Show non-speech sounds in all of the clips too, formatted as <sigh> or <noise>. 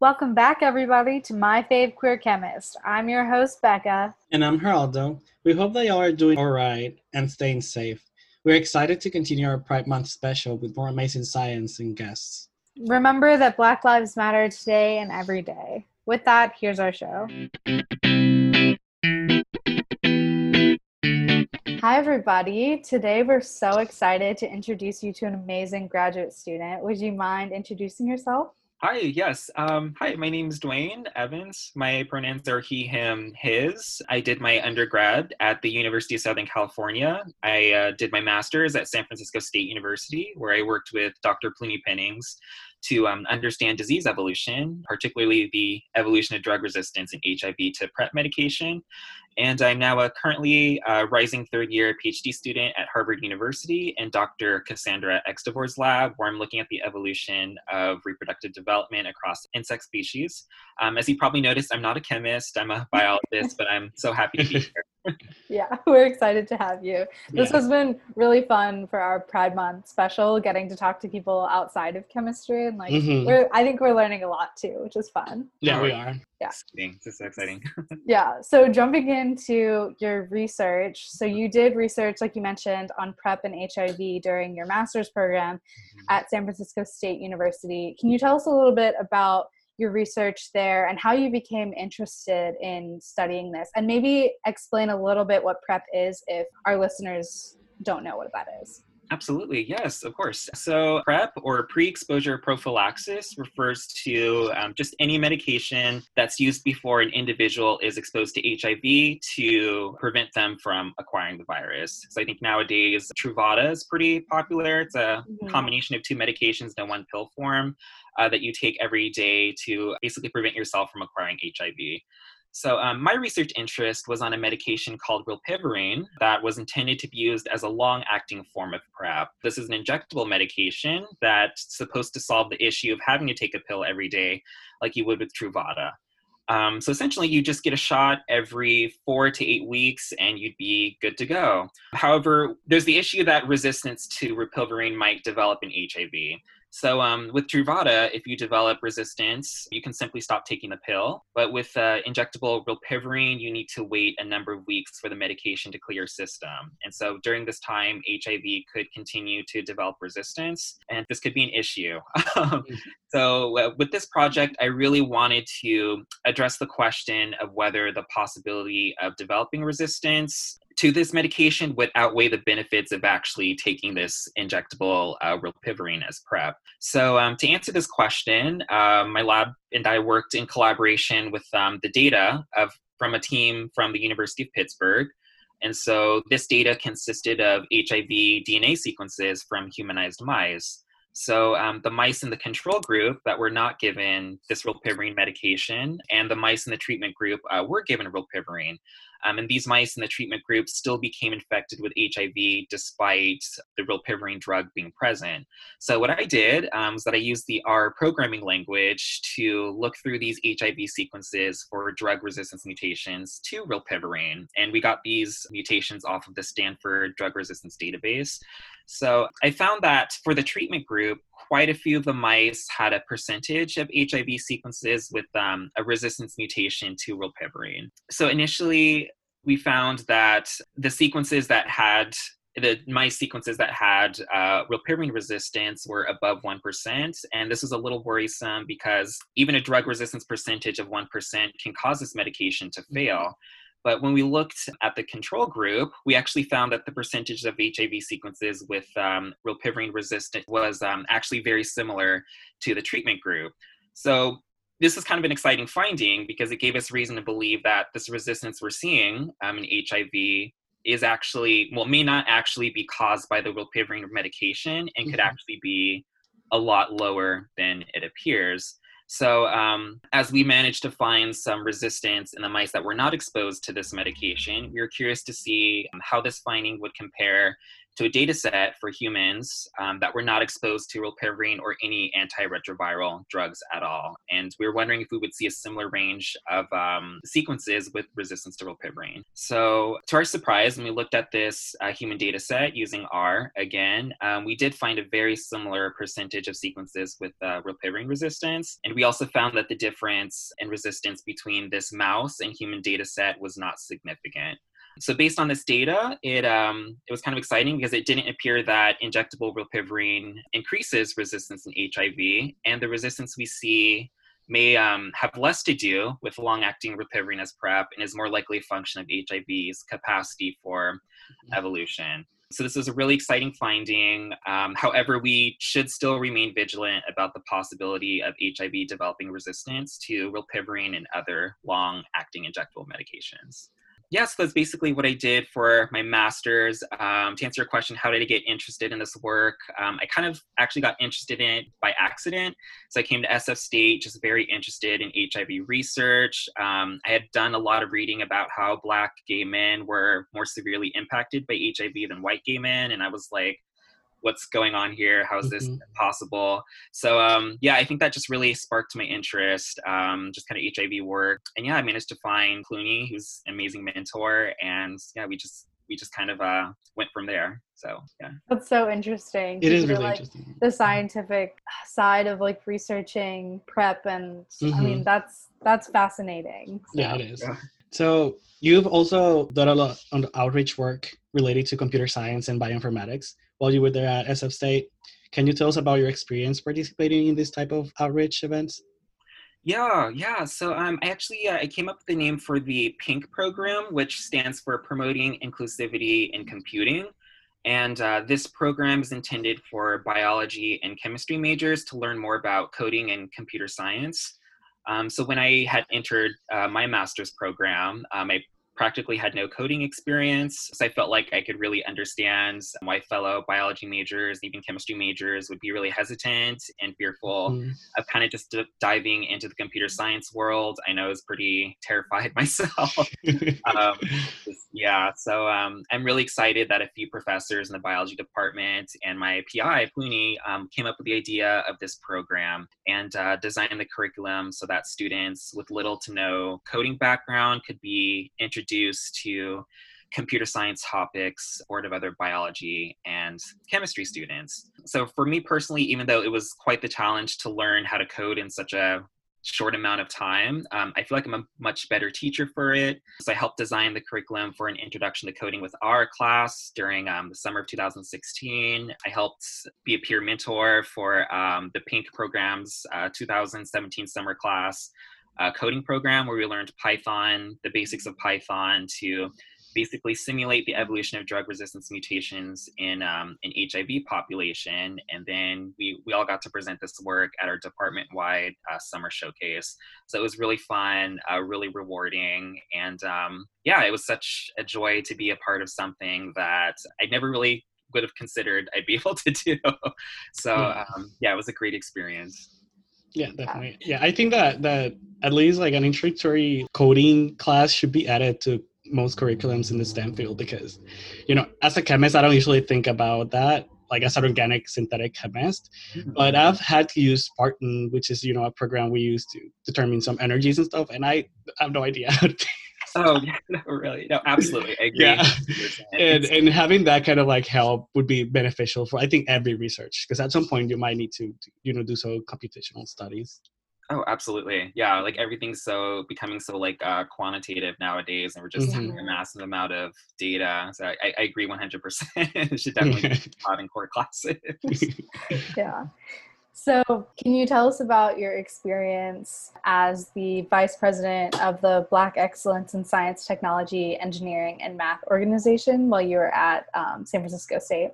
Welcome back, everybody, to My Fave Queer Chemist. I'm your host, Becca. And I'm Geraldo. We hope that y'all are doing all right and staying safe. We're excited to continue our Pride Month special with more amazing science and guests. Remember that Black Lives Matter today and every day. With that, here's our show. Hi, everybody. Today we're so excited to introduce you to an amazing graduate student. Would you mind introducing yourself? Hi, yes. Um, hi, my name is Dwayne Evans. My pronouns are he, him, his. I did my undergrad at the University of Southern California. I uh, did my master's at San Francisco State University, where I worked with Dr. Pleuni Pennings to um, understand disease evolution, particularly the evolution of drug resistance in HIV to PrEP medication. And I'm now a currently uh, rising third year PhD student at Harvard University in Dr. Cassandra Extavour's lab, where I'm looking at the evolution of reproductive development across insect species. Um, as you probably noticed, I'm not a chemist, I'm a <laughs> biologist, but I'm so happy to be here <laughs> yeah, <laughs> we're excited to have you. This yeah. has been really fun for our Pride Month special, getting to talk to people outside of chemistry and like mm-hmm. we're I think we're learning a lot too, which is fun. Yeah, we are. Yeah. This is so exciting. <laughs> yeah. So jumping into your research, so you did research, like you mentioned, on PrEP and HIV during your master's program mm-hmm. at San Francisco State University. Can you tell us a little bit about your research there and how you became interested in studying this and maybe explain a little bit what prep is if our listeners don't know what that is Absolutely, yes, of course. So, PrEP or pre exposure prophylaxis refers to um, just any medication that's used before an individual is exposed to HIV to prevent them from acquiring the virus. So, I think nowadays Truvada is pretty popular. It's a mm-hmm. combination of two medications in one pill form uh, that you take every day to basically prevent yourself from acquiring HIV. So, um, my research interest was on a medication called rilpivirine that was intended to be used as a long acting form of PrEP. This is an injectable medication that's supposed to solve the issue of having to take a pill every day, like you would with Truvada. Um, so essentially, you just get a shot every four to eight weeks and you'd be good to go. However, there's the issue that resistance to rilpivirine might develop in HIV. So um, with Truvada, if you develop resistance, you can simply stop taking the pill. But with uh, injectable rilpivirine, you need to wait a number of weeks for the medication to clear your system. And so during this time, HIV could continue to develop resistance, and this could be an issue. Mm-hmm. <laughs> so uh, with this project, I really wanted to address the question of whether the possibility of developing resistance to this medication would outweigh the benefits of actually taking this injectable uh, rilpivirine as PrEP. So, um, to answer this question, uh, my lab and I worked in collaboration with um, the data of from a team from the University of Pittsburgh. And so, this data consisted of HIV DNA sequences from humanized mice. So um, the mice in the control group that were not given this rilpivirine medication, and the mice in the treatment group uh, were given rilpivirine. Um, and these mice in the treatment group still became infected with HIV despite the rilpivirine drug being present. So what I did um, was that I used the R programming language to look through these HIV sequences for drug resistance mutations to rilpivirine. And we got these mutations off of the Stanford Drug Resistance Database. So I found that for the treatment group, quite a few of the mice had a percentage of HIV sequences with um, a resistance mutation to rilpivirine. So initially, we found that the sequences that had the mice sequences that had uh, rilpivirine resistance were above 1%. And this was a little worrisome because even a drug resistance percentage of 1% can cause this medication to fail. But when we looked at the control group, we actually found that the percentage of HIV sequences with um, rilpivirine resistant was um, actually very similar to the treatment group. So this is kind of an exciting finding because it gave us reason to believe that this resistance we're seeing um, in HIV is actually, well, may not actually be caused by the rilpivirine medication and could mm-hmm. actually be a lot lower than it appears. So, um, as we managed to find some resistance in the mice that were not exposed to this medication, we were curious to see um, how this finding would compare to a data set for humans um, that were not exposed to rilpivirine or any antiretroviral drugs at all. And we were wondering if we would see a similar range of um, sequences with resistance to rilpivirine. So, to our surprise, when we looked at this uh, human data set using R again, um, we did find a very similar percentage of sequences with uh, rilpivirine resistance. And we also found that the difference in resistance between this mouse and human data set was not significant. So based on this data, it um, it was kind of exciting because it didn't appear that injectable rilpivirine increases resistance in HIV, and the resistance we see may um, have less to do with long-acting rilpivirine as PrEP and is more likely a function of HIV's capacity for mm-hmm. evolution. So this is a really exciting finding. Um, however, we should still remain vigilant about the possibility of HIV developing resistance to rilpivirine and other long-acting injectable medications yes, that's basically what I did for my master's. Um, to answer your question, how did I get interested in this work? Um, I kind of actually got interested in it by accident. So I came to SF State just very interested in HIV research. Um, I had done a lot of reading about how Black gay men were more severely impacted by HIV than white gay men. And I was like, what's going on here how is this mm-hmm. possible so um, yeah i think that just really sparked my interest um, just kind of hiv work and yeah i managed to find Pleuni who's an amazing mentor and yeah we just we just kind of uh, went from there so yeah that's so interesting it is really like, interesting the scientific side of like researching prep and mm-hmm. i mean mm-hmm. that's that's fascinating so. yeah it is yeah. so you've also done a lot on outreach work related to computer science and bioinformatics while you were there at SF State. Can you tell us about your experience participating in this type of outreach events? Yeah, yeah. So um, I actually uh, I came up with the name for the PINK program, which stands for Promoting Inclusivity in Computing. And uh, this program is intended for biology and chemistry majors to learn more about coding and computer science. Um, so when I had entered uh, my master's program, um, I practically had no coding experience. So I felt like I could really understand why fellow biology majors, even chemistry majors, would be really hesitant and fearful mm. of kind of just diving into the computer science world. I know I was pretty <laughs> terrified myself. um, yeah, so um, I'm really excited that a few professors in the biology department and my PI, Pleuni, um, came up with the idea of this program and uh, designed the curriculum so that students with little to no coding background could be introduced introduced to computer science topics, board of other biology and chemistry students. So for me personally, even though it was quite the challenge to learn how to code in such a short amount of time. Um, I feel like I'm a much better teacher for it. So I helped design the curriculum for an introduction to coding with our class during um, the summer of 2016. I helped be a peer mentor for um, the Pink program's uh, 2017 summer class uh, coding program where we learned Python, the basics of Python to basically simulate the evolution of drug resistance mutations in um, an HIV population. And then we, we all got to present this work at our department wide uh, summer showcase. So it was really fun, uh, really rewarding. And um, yeah, it was such a joy to be a part of something that I never really would have considered I'd be <laughs> able to do. So um, yeah, it was a great experience. Yeah, definitely. Yeah, I think that that at least like an introductory coding class should be added to most curriculums in the STEM field because, you know, as a chemist, I don't usually think about that like as an organic synthetic chemist. Mm-hmm. But I've had to use Spartan, which is you know a program we use to determine some energies and stuff, and I have no idea how to oh <laughs> yeah, no, really, no, absolutely, I agree. Yeah, and and having that kind of like help would be beneficial for I think every research because at some point you might need to you know do some computational studies. Oh, absolutely. Yeah, like everything's so becoming so like uh, quantitative nowadays, and we're just mm-hmm. having a massive amount of data. So I, I agree 100%. it <laughs> should <laughs> definitely be taught in core classes. yeah. So, can you tell us about your experience as the vice president of the Black Excellence in Science, Technology, Engineering, and Math organization while you were at um, San Francisco State?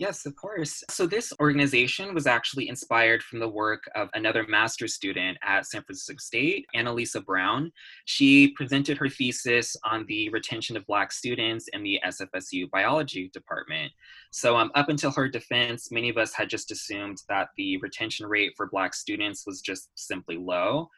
Yes, of course. So, this organization was actually inspired from the work of another master's student at San Francisco State, Annalisa Brown. She presented her thesis on the retention of Black students in the SFSU biology department. So, um, up until her defense, many of us had just assumed that the retention rate for Black students was just simply low.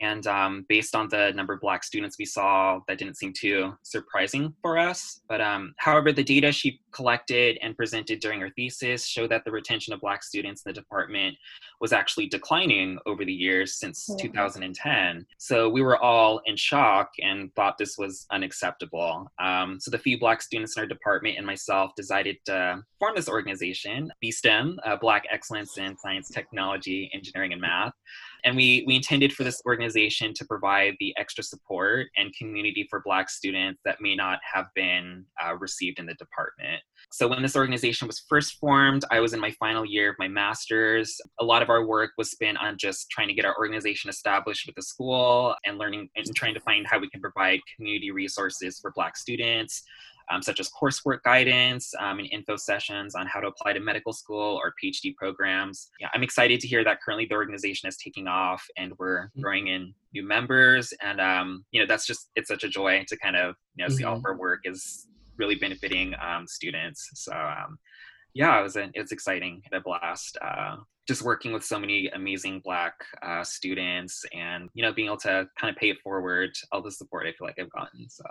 And um, based on the number of Black students we saw, that didn't seem too surprising for us. But um, however, the data she collected and presented during her thesis showed that the retention of Black students in the department was actually declining over the years since yeah. 2010. So we were all in shock and thought this was unacceptable. Um, so the few Black students in our department and myself decided to form this organization, BSTEM, uh, Black Excellence in Science, Technology, Engineering, and Math. And we, we intended for this organization to provide the extra support and community for Black students that may not have been uh, received in the department. So, when this organization was first formed, I was in my final year of my master's. A lot of our work was spent on just trying to get our organization established with the school and learning and trying to find how we can provide community resources for Black students um, such as coursework guidance um, and info sessions on how to apply to medical school or PhD programs. Yeah, I'm excited to hear that currently the organization is taking off and we're mm-hmm. growing in new members. And, um, you know, that's just, it's such a joy to kind of, you know, mm-hmm. see all of our work is really benefiting um, students. So, um, yeah, it was, a, it's exciting, a blast. Uh, just working with so many amazing black uh, students and you know being able to kind of pay it forward all the support i feel like i've gotten so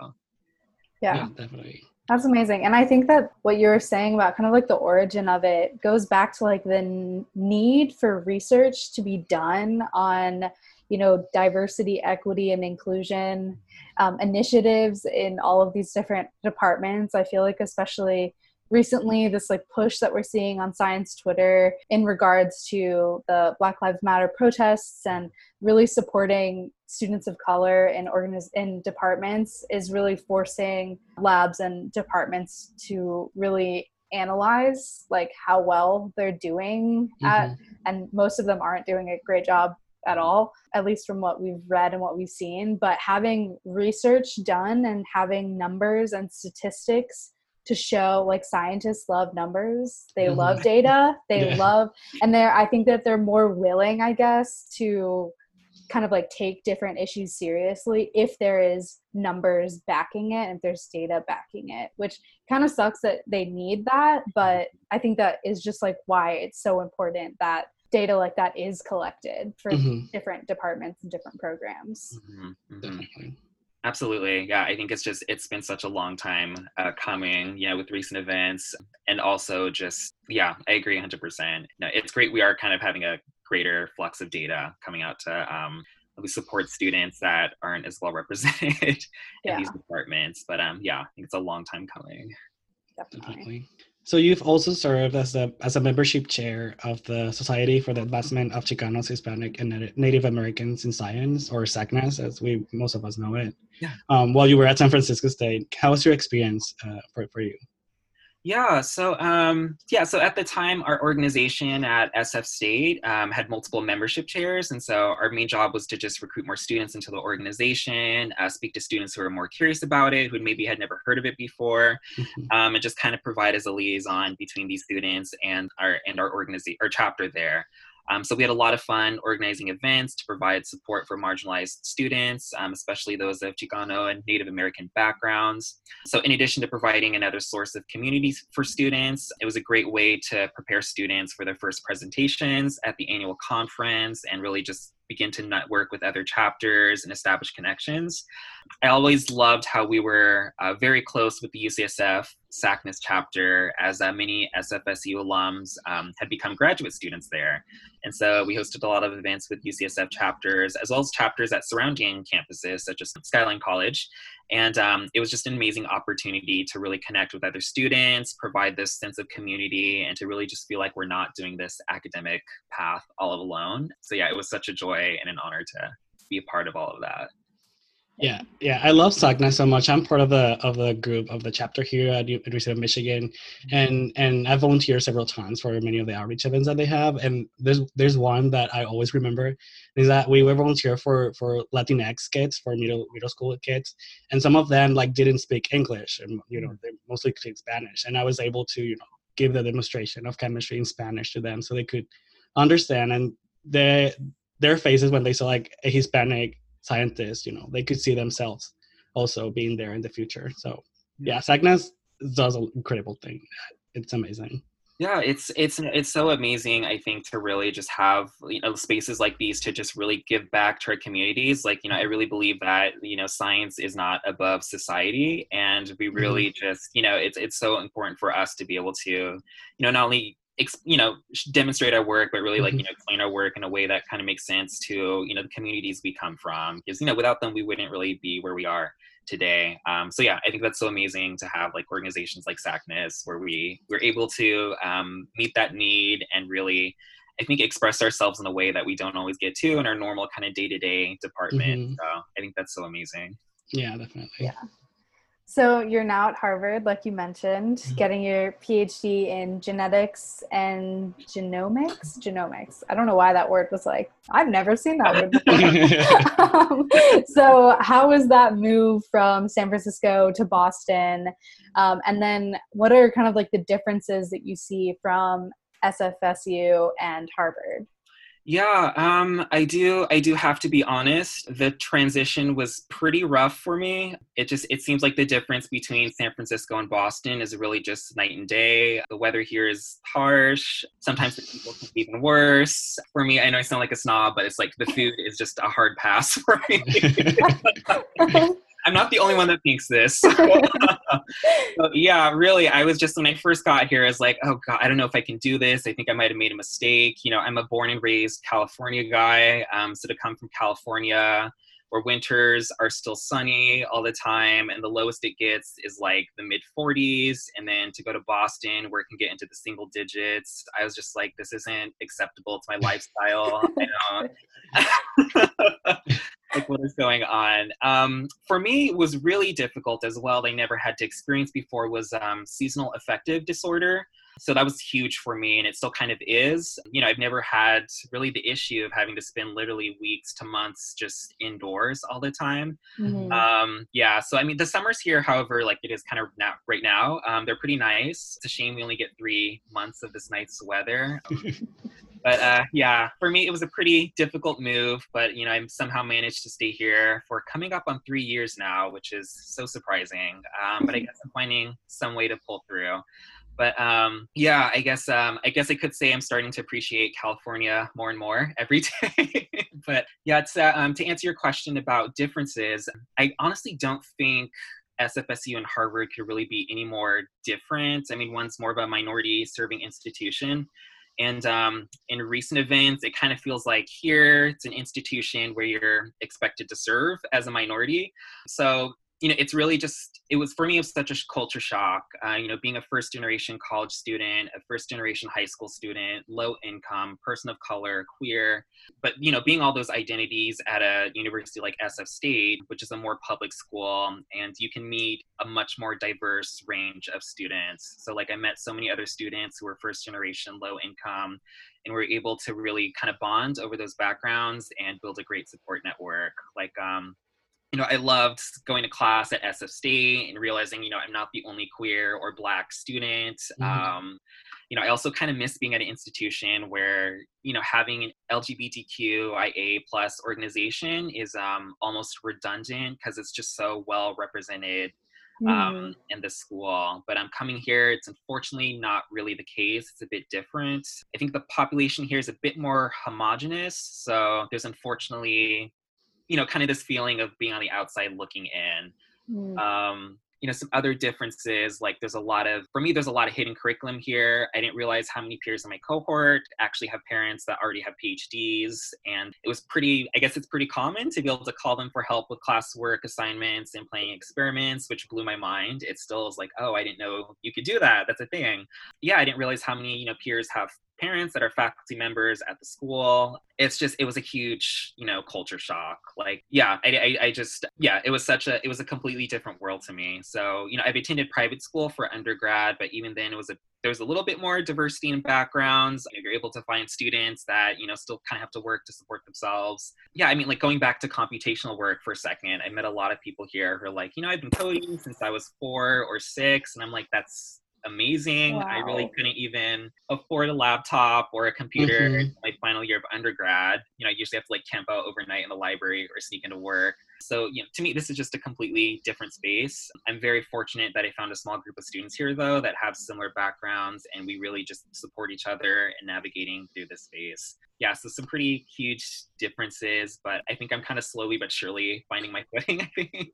yeah. yeah definitely. That's amazing. And i think that what you were saying about kind of like the origin of it goes back to like the need for research to be done on you know diversity equity and inclusion um, initiatives in all of these different departments. I feel like especially recently this like push that we're seeing on science twitter in regards to the black lives matter protests and really supporting students of color in organiz- in departments is really forcing labs and departments to really analyze like how well they're doing mm-hmm. at and most of them aren't doing a great job at all at least from what we've read and what we've seen but having research done and having numbers and statistics to show like scientists love numbers they mm-hmm. love data they yeah. love and they're i think that they're more willing i guess to kind of like take different issues seriously if there is numbers backing it and if there's data backing it which kind of sucks that they need that but i think that is just like why it's so important that data like that is collected for mm-hmm. different departments and different programs mm-hmm. mm-hmm. Absolutely. Yeah, I think it's just, it's been such a long time uh, coming, you know, with recent events. And also just, yeah, I agree 100%. No, it's great. We are kind of having a greater flux of data coming out to um, we support students that aren't as well represented yeah. <laughs> in these departments. But um, yeah, I think it's a long time coming. Definitely. So you've also served as a as a membership chair of the Society for the Advancement of Chicanos, Hispanic, and Native Americans in Science, or SACNAS, as we most of us know it. Yeah. Um, while you were at San Francisco State, how was your experience uh, for for you? Yeah, so um, yeah, so at the time, our organization at SF State um, had multiple membership chairs, and so our main job was to just recruit more students into the organization, uh, speak to students who are more curious about it, who maybe had never heard of it before, mm-hmm. um, and just kind of provide as a liaison between these students and our and our organization, our chapter there. Um, so we had a lot of fun organizing events to provide support for marginalized students, um, especially those of Chicano and Native American backgrounds. So in addition to providing another source of communities for students, it was a great way to prepare students for their first presentations at the annual conference and really just begin to network with other chapters and establish connections. I always loved how we were uh, very close with the UCSF SACNAS chapter as uh, many SFSU alums um, had become graduate students there. And so we hosted a lot of events with UCSF chapters, as well as chapters at surrounding campuses, such as Skyline College. And um, it was just an amazing opportunity to really connect with other students, provide this sense of community, and to really just feel like we're not doing this academic path all alone. So, yeah, it was such a joy and an honor to be a part of all of that. Yeah, yeah, I love SACNAS so much. I'm part of the of the group of the chapter here at University of Michigan, mm-hmm. and and I volunteer several times for many of the outreach events that they have. And there's there's one that I always remember is that we were volunteer for for Latinx kids, for middle middle school kids, and some of them like didn't speak English, and you know they mostly speak Spanish. And I was able to you know give the demonstration of chemistry in Spanish to them so they could understand and their their faces when they saw like a Hispanic scientists, you know, they could see themselves also being there in the future. So yeah, SACNAS does an incredible thing. It's amazing. yeah it's it's it's so amazing i think to really just have you know spaces like these to just really give back to our communities like you know i really believe that you know science is not above society and we really mm-hmm. just you know it's it's so important for us to be able to you know not only you know demonstrate our work but really like you mm-hmm. know explain our work in a way that kind of makes sense to you know the communities we come from because you know without them we wouldn't really be where we are today. Um, so yeah, I think that's so amazing to have like organizations like SACNAS where we we're able to um, meet that need and really, I think, express ourselves in a way that we don't always get to in our normal kind of day to day department. Mm-hmm. So I think that's so amazing. Yeah, definitely. Yeah. So you're now at Harvard, like you mentioned, mm-hmm. getting your PhD in genetics and genomics. Genomics. I don't know why that word was like I've never seen that word before. um, <laughs> <laughs> so how was that move from San Francisco to Boston? Um, and then what are kind of like the differences that you see from SFSU and Harvard? Yeah, um, I do. I do have to be honest. The transition was pretty rough for me. It just it seems like the difference between San Francisco and Boston is really just night and day. The weather here is harsh. Sometimes the people can be even worse. For me, I know I sound like a snob, but it's like the food is just a hard pass <laughs> for me. <laughs> I'm not the only one that thinks this. <laughs> yeah, really, I was just when I first got here, I was like, oh god, I don't know if I can do this. I think I might have made a mistake. You know, I'm a born and raised California guy, um, so to come from California where winters are still sunny all the time and the lowest it gets is like the mid 40s and then to go to boston where it can get into the single digits i was just like this isn't acceptable to my lifestyle <laughs> <laughs> like what is going on. Um, for me it was really difficult as well. They never had to experience before was um, seasonal affective disorder. So that was huge for me and it still kind of is. You know i've never had really the issue of having to spend literally weeks to months just indoors all the time. Mm-hmm. um, yeah so i mean the summers here however like it is kind of now right now um, they're pretty nice. It's a shame we only get three months of this nice weather <laughs> but uh, yeah for me it was a pretty difficult move but you know I'm somehow managed to stay here for coming up on three years now which is so surprising um, but i guess i'm finding some way to pull through but um, yeah, I guess um, I guess I could say I'm starting to appreciate California more and more <laughs> every day. but yeah, it's, uh, um, to answer your question about differences, I honestly don't think SFSU and Harvard could really be any more different. I mean, one's more of a minority serving institution. And um, in recent events, it kind of feels like here it's an institution where you're expected to serve as a minority. So you know, it's really just, it was for me, it was such a culture shock. Uh, you know, being a first generation college student, a first generation high school student, low income, person of color, queer, but, you know, being all those identities at a university like SF State, which is a more public school, and you can meet a much more diverse range of students. So, like, I met so many other students who were first generation, low income, and we're able to really kind of bond over those backgrounds and build a great support network. Like, um, you know, I loved going to class at SF State and realizing, you know, I'm not the only queer or black student. Mm-hmm. Um, you know, I also kind of miss being at an institution where, you know, having an LGBTQIA plus organization is um, almost redundant because it's just so well represented um, mm. in the school. But I'm coming here, it's unfortunately not really the case. It's a bit different. I think the population here is a bit more homogenous. So there's unfortunately you know, kind of this feeling of being on the outside looking in. Mm. Um, you know, some other differences, like there's a lot of, for me, there's a lot of hidden curriculum here. I didn't realize how many peers in my cohort actually have parents that already have PhDs. And it was pretty, I guess it's pretty common to be able to call them for help with classwork assignments and playing experiments, which blew my mind. It still is like, oh, I didn't know you could do that. That's a thing. Yeah, I didn't realize how many, you know, peers have parents that are faculty members at the school it's just it was a huge you know culture shock. Like yeah I, I, I just yeah it was such a it was a completely different world to me. So you know i've attended private school for undergrad but even then it was a there was a little bit more diversity in backgrounds. You're able to find students that you know still kind of have to work to support themselves. Yeah i mean like going back to computational work for a second i met a lot of people here who are like you know i've been coding since i was four or six and i'm like that's amazing. Wow. I really couldn't even afford a laptop or a computer mm-hmm. my final year of undergrad. You know, I usually have to like camp out overnight in the library or sneak into work. So, you know, to me, this is just a completely different space. I'm very fortunate that I found a small group of students here, though, that have similar backgrounds, and we really just support each other in navigating through this space. Yeah, so some pretty huge differences, but I think I'm kind of slowly but surely finding my <laughs> footing, I think.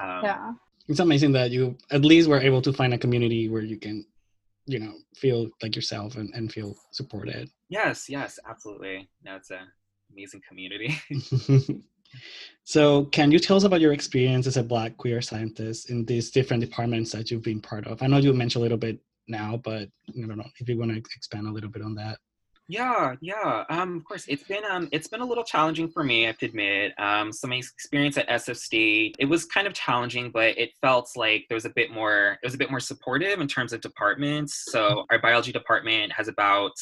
Um, yeah it's amazing that you at least were able to find a community where you can you know feel like yourself and, and feel supported. Yes yes absolutely. That's an amazing community. <laughs> <laughs> So can you tell us about your experience as a black queer scientist in these different departments that you've been part of? I know you mentioned a little bit now but i don't know if you want to expand a little bit on that yeah, yeah. Um, of course, it's been um, it's been a little challenging for me. I have to admit. Um, so my experience at SF State, it was kind of challenging, but it felt like there was a bit more. It was a bit more supportive in terms of departments. So our biology department has about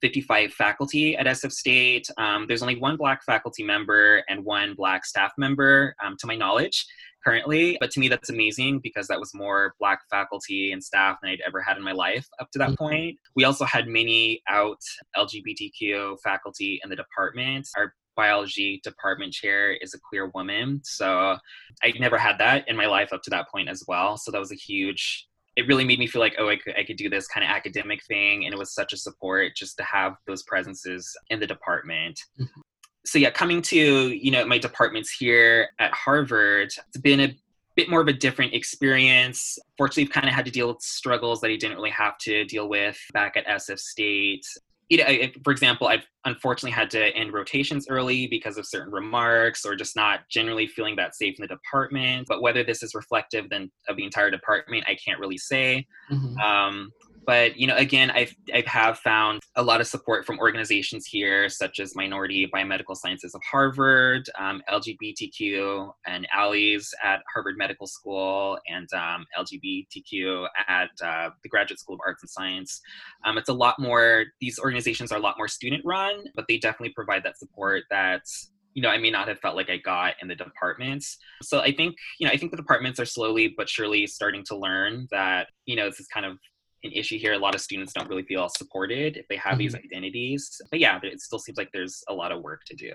55 faculty at SF State. Um, there's only one Black faculty member and one Black staff member, um, to my knowledge currently. But to me, that's amazing because that was more Black faculty and staff than I'd ever had in my life up to that mm-hmm. point. We also had many out LGBTQ faculty in the department. Our biology department chair is a queer woman. So I never had that in my life up to that point as well. So that was a huge it really made me feel like oh I could, I could do this kind of academic thing and it was such a support just to have those presences in the department mm-hmm so yeah, coming to you know my departments here at Harvard, it's been a bit more of a different experience. Fortunately, I've kind of had to deal with struggles that I didn't really have to deal with back at SF State. You know, I, for example, I've unfortunately had to end rotations early because of certain remarks or just not generally feeling that safe in the department. But whether this is reflective then of the entire department, I can't really say. Mm-hmm. Um, but you know again i've i have found a lot of support from organizations here such as minority biomedical sciences of harvard um, lgbtq and allies at harvard medical school and um, lgbtq at uh, the graduate school of arts and science um, it's a lot more these organizations are a lot more student run but they definitely provide that support that you know, I may not have felt like I got in the departments. So I think, you know, I think the departments are slowly but surely starting to learn that, you know, this is kind of an issue here. A lot of students don't really feel supported if they have mm-hmm. these identities. But yeah, it still seems like there's a lot of work to do.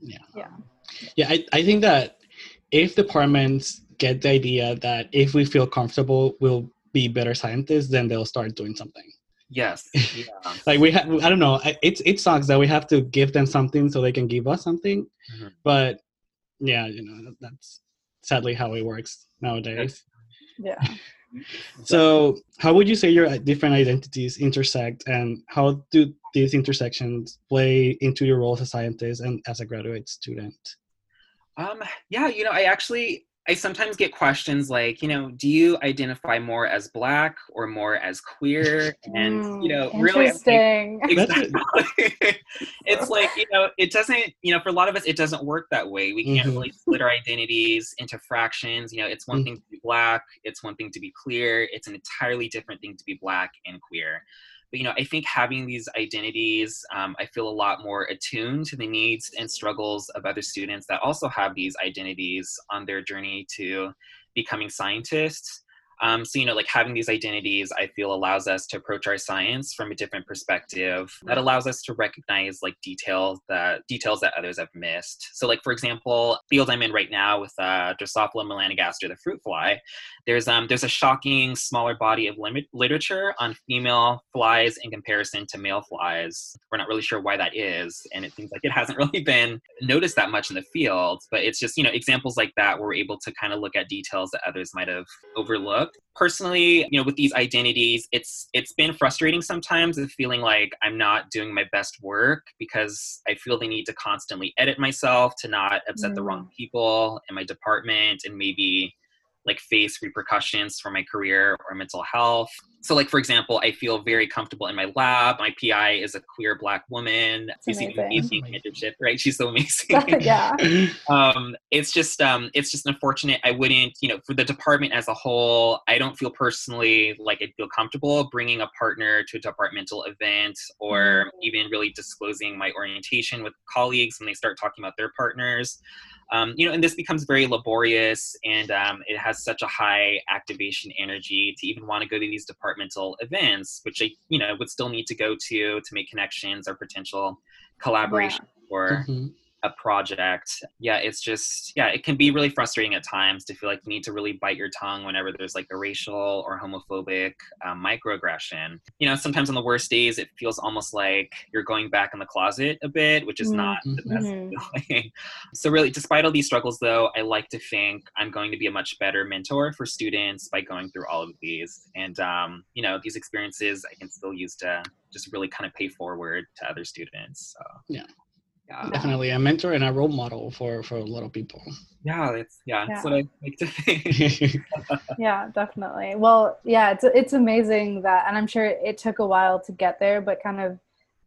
Yeah. Yeah. Yeah. I, I think that if departments get the idea that if we feel comfortable, we'll be better scientists, then they'll start doing something. Yes. Yeah. <laughs> like we have, I don't know. It's it sucks that we have to give them something so they can give us something, mm-hmm. but yeah, you know that's sadly how it works nowadays. Yeah. So, how would you say your different identities intersect, and how do these intersections play into your role as a scientist and as a graduate student? Um, yeah, you know, I actually I sometimes get questions like, you know, do you identify more as black or more as queer? And mm, you know, really, like, <laughs> exactly. <laughs> it's like you know, it doesn't. You know, for a lot of us, it doesn't work that way. We can't mm-hmm. really split our identities into fractions. You know, it's one mm-hmm. thing to be black. It's one thing to be clear. It's an entirely different thing to be black and queer but you know i think having these identities um, i feel a lot more attuned to the needs and struggles of other students that also have these identities on their journey to becoming scientists um, so, you know, like having these identities, I feel allows us to approach our science from a different perspective. That allows us to recognize like details that details that others have missed. So, like for example, field I'm in right now with uh, Drosophila melanogaster, the fruit fly. There's um there's a shocking smaller body of limit literature on female flies in comparison to male flies. We're not really sure why that is, and it seems like it hasn't <laughs> really been noticed that much in the field. But it's just you know examples like that where we're able to kind of look at details that others might have overlooked personally you know with these identities it's it's been frustrating sometimes of feeling like i'm not doing my best work because i feel the need to constantly edit myself to not upset mm. the wrong mm. people in my department and maybe like face repercussions for my career or mental health. So like for example i feel very comfortable in my lab. My pi is a queer black woman. She's amazing. mentorship right? She's so amazing. <laughs> Yeah. <laughs> Um it's just um it's just unfortunate. I wouldn't you know for the department as a whole i don't feel personally like i'd feel comfortable bringing a partner to a departmental event or mm. even really disclosing my orientation with colleagues when they start talking about their partners um, you know, and this becomes very laborious and um, it has such a high activation energy to even want to go to these departmental events, which I, you know, would still need to go to to make connections or potential collaboration yeah. or mm-hmm a project. Yeah it's just yeah it can be really frustrating at times to feel like you need to really bite your tongue whenever there's like a racial or homophobic um, microaggression. You know sometimes on the worst days it feels almost like you're going back in the closet a bit which is mm-hmm. not the best mm-hmm. feeling. <laughs> So really despite all these struggles though i like to think i'm going to be a much better mentor for students by going through all of these. And um, you know these experiences i can still use to just really kind of pay forward to other students so. Yeah yeah. definitely a mentor and a role model for for a lot of people yeah that's yeah, yeah. that's what i like to think <laughs> yeah definitely well yeah it's it's amazing that and i'm sure it took a while to get there but kind of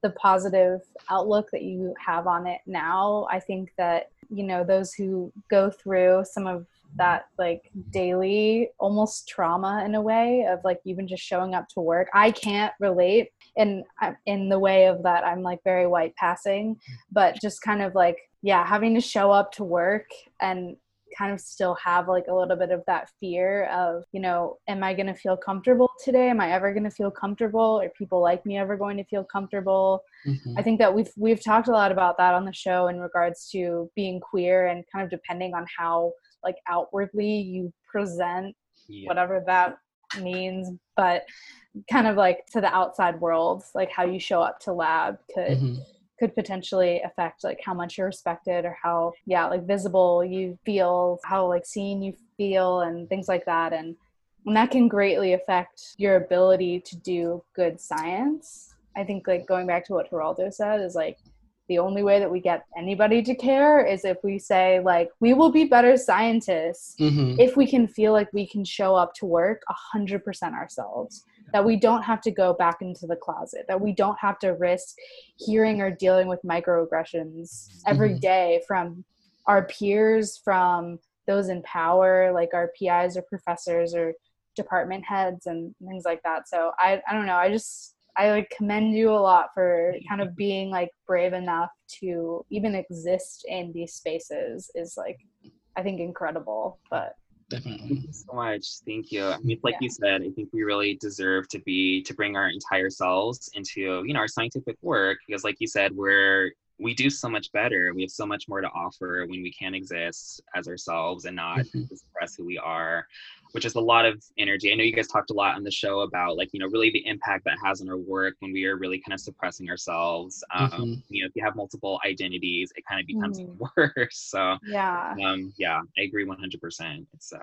the positive outlook that you have on it now i think that you know those who go through some of that like daily almost trauma in a way of like even just showing up to work i can't relate in in the way of that i'm like very white passing but just kind of like yeah having to show up to work and kind of still have like a little bit of that fear of you know am i going to feel comfortable today am i ever going to feel comfortable are people like me ever going to feel comfortable mm-hmm. i think that we've we've talked a lot about that on the show in regards to being queer and kind of depending on how like outwardly you present yeah. whatever that means but kind of like to the outside world like how you show up to lab could mm-hmm. could potentially affect like how much you're respected or how yeah like visible you feel how like seen you feel and things like that and and that can greatly affect your ability to do good science i think like going back to what Geraldo said is like the only way that we get anybody to care is if we say like we will be better scientists mm-hmm. if we can feel like we can show up to work 100% ourselves that we don't have to go back into the closet that we don't have to risk hearing or dealing with microaggressions every mm-hmm. day from our peers from those in power like our pis or professors or department heads and things like that so i i don't know i just I like commend you a lot for kind of being like brave enough to even exist in these spaces is like I think incredible. But definitely. Thank you so much. Thank you. I mean like yeah. you said i think we really deserve to be to bring our entire selves into you know our scientific work because like you said we're we do so much better. We have so much more to offer when we can exist as ourselves and not mm-hmm. express who we are which is a lot of energy. I know you guys talked a lot on the show about like, you know, really the impact that has on our work when we are really kind of suppressing ourselves. Um, mm-hmm. You know, if you have multiple identities, it kind of becomes mm. <laughs> worse. So yeah, um, yeah, I agree 100%. It's, uh,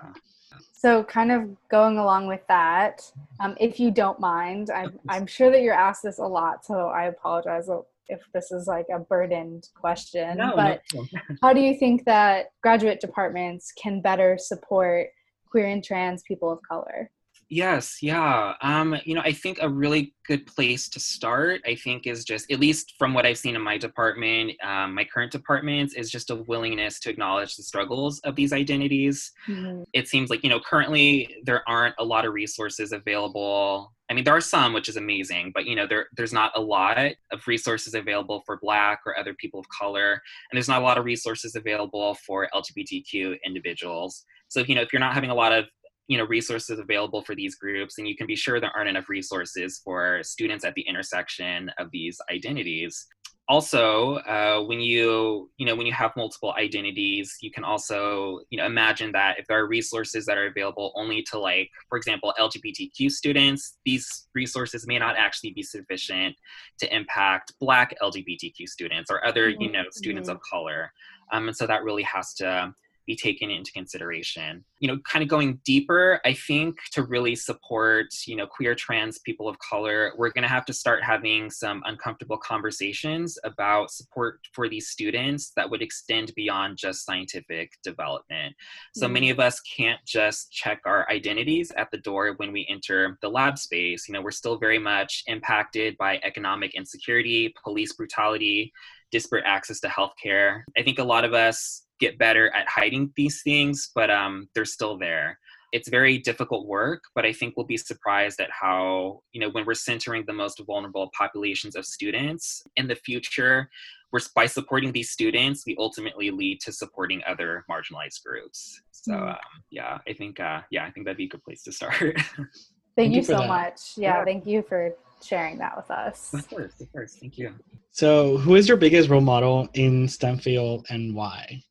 so kind of going along with that, um, if you don't mind, I'm, I'm sure that you're asked this a lot, so I apologize if this is like a burdened question, no, but no. <laughs> how do you think that graduate departments can better support queer and trans people of color? Yes, yeah. Um, you know, I think a really good place to start, I think, is just, at least from what I've seen in my department, um, my current departments, is just a willingness to acknowledge the struggles of these identities. Mm-hmm. It seems like, you know, currently there aren't a lot of resources available. I mean, there are some, which is amazing, but, you know, there, there's not a lot of resources available for Black or other people of color. And there's not a lot of resources available for LGBTQ individuals. So, you know, if you're not having a lot of you know resources available for these groups and you can be sure there aren't enough resources for students at the intersection of these identities. Also uh, when you you know when you have multiple identities you can also you know imagine that if there are resources that are available only to like for example lgbtq students these resources may not actually be sufficient to impact black lgbtq students or other you know students mm-hmm. of color. Um, and so that really has to be taken into consideration. You know, kind of going deeper, I think to really support, you know, queer trans people of color, we're going to have to start having some uncomfortable conversations about support for these students that would extend beyond just scientific development. So mm-hmm. many of us can't just check our identities at the door when we enter the lab space. You know, we're still very much impacted by economic insecurity, police brutality, disparate access to healthcare. I think a lot of us get better at hiding these things, but um, they're still there. it's very difficult work, but I think we'll be surprised at how, you know, when we're centering the most vulnerable populations of students in the future, we're by supporting these students, we ultimately lead to supporting other marginalized groups. So Mm. um, yeah, I think uh, yeah, I think that'd be a good place to start. <laughs> Thank, you you so that. much. Yeah, Yeah. thank you for sharing that with us. of course, of course. Thank you. So, who is your biggest role model in STEM field and why?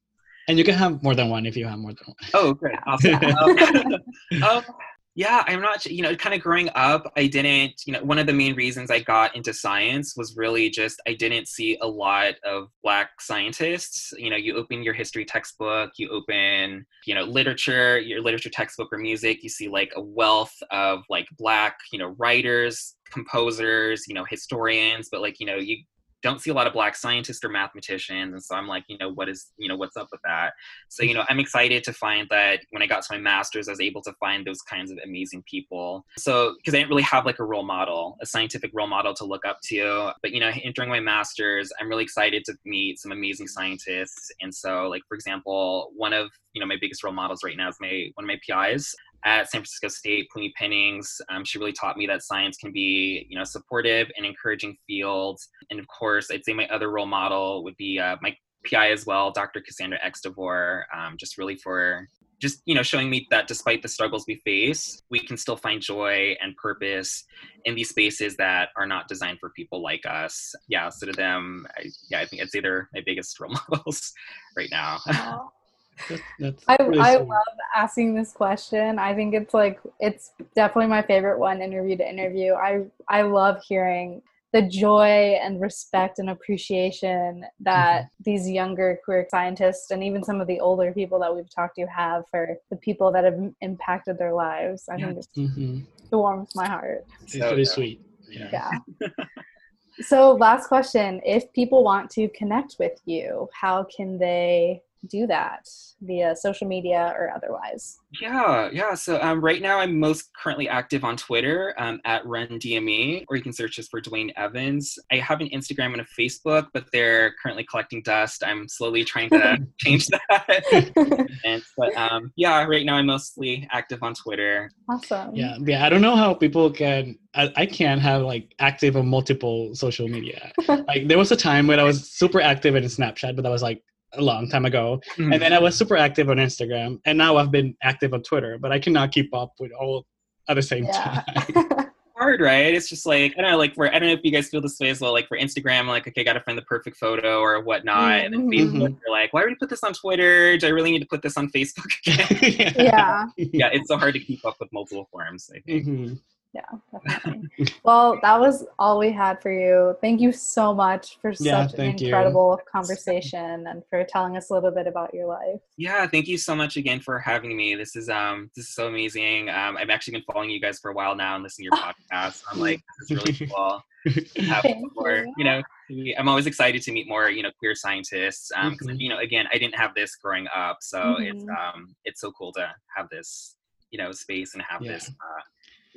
And you can have more than one if you have more than one. Oh, good. Awesome. <laughs> um, um, yeah, I'm not, you know, kind of growing up, I didn't, you know, one of the main reasons I got into science was really just I didn't see a lot of Black scientists. You know, you open your history textbook, you open, you know, literature, your literature textbook or music, you see like a wealth of like Black, you know, writers, composers, you know, historians, but like, you know, you don't see a lot of black scientists or mathematicians and so i'm like you know what is you know what's up with that? So you know i'm excited to find that when i got to my master's i was able to find those kinds of amazing people. So because i didn't really have like a role model a scientific role model to look up to but you know during my master's i'm really excited to meet some amazing scientists and so like for example one of you know my biggest role models right now is my one of my pis at San Francisco State, Pleuni Pennings. Um, she really taught me that science can be, you know, supportive and encouraging field. And of course, I'd say my other role model would be uh, my PI as well, Dr. Cassandra Extavour, um, just really for just you know showing me that despite the struggles we face we can still find joy and purpose in these spaces that are not designed for people like us yeah so to them I, yeah i think i'd say they're my biggest role <laughs> models right now Aw. That's, that's I, really I love asking this question. I think it's like it's definitely my favorite one interview to interview. I I love hearing the joy and respect and appreciation that Mm-hmm. these younger queer scientists and even some of the older people that we've talked to have for the people that have impacted their lives. I Yeah. think it's, Mhm. it warms my heart. It's So really good. sweet. Yeah. Yeah. <laughs> so last question, if people want to connect with you, how can they do that via social media or otherwise? Yeah, yeah. So um, right now, I'm most currently active on Twitter um, at RunDME, or you can search just for Dwayne Evans. I have an Instagram and a Facebook, but they're currently collecting dust. I'm slowly trying to <laughs> change that. <laughs> and, but um, yeah, right now I'm mostly active on Twitter. Awesome. Yeah, yeah. I don't know how people can. I, I can't have like active on multiple social media. <laughs> like there was a time when I was super active in Snapchat, but that was like a long time ago. And then I was super active on Instagram, and now I've been active on Twitter. But I cannot keep up with all at the same Yeah. time. <laughs> hard, right? It's just like I don't know, like for I don't know if you guys feel this way as well. Like for Instagram, like okay, I gotta find the perfect photo or whatnot, and then Mhm. Facebook, you're like, why would you put this on Twitter? Do I really need to put this on Facebook <laughs> again? yeah. <laughs> yeah, it's so hard to keep up with multiple forms. I think. Mhm. Yeah, definitely. well, that was all we had for you. Thank you so much for Yeah, such an thank you. incredible conversation and for telling us a little bit about your life. Yeah, thank you so much again for having me. This is um this is so amazing. Um, I've actually been following you guys for a while now and listening to your <laughs> podcast. I'm like, this is really <laughs> cool. to have more, you. you know, I'm always excited to meet more, you know, queer scientists. Um, 'cause, Mhm. you know, again, I didn't have this growing up, so it's Mhm. um it's so cool to have this, you know, space and have Yeah. this uh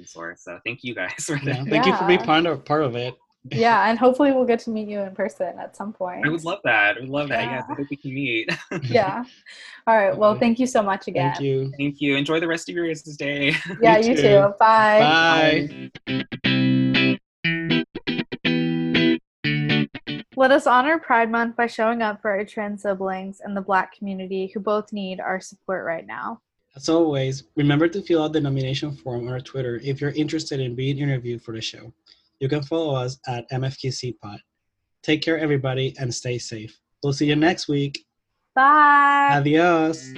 resource. So thank you guys <laughs> for Yeah, that. thank you for being part of part of it. Yeah, <laughs> and hopefully we'll get to meet you in person at some point. I would love that. I would love that. Yes, I Yeah. hope we can meet. <laughs> Yeah. All right. Well, thank you so much again. Thank you. Thank you. Enjoy the rest of your guys' day. Yeah, You you too. too. Bye. Bye. Let us honor Pride Month by showing up for our trans siblings and the Black community who both need our support right now. As always, remember to fill out the nomination form on our Twitter if you're interested in being interviewed for the show. You can follow us at MFQCPod. Take care, everybody, and stay safe. We'll see you next week. Bye. Adios.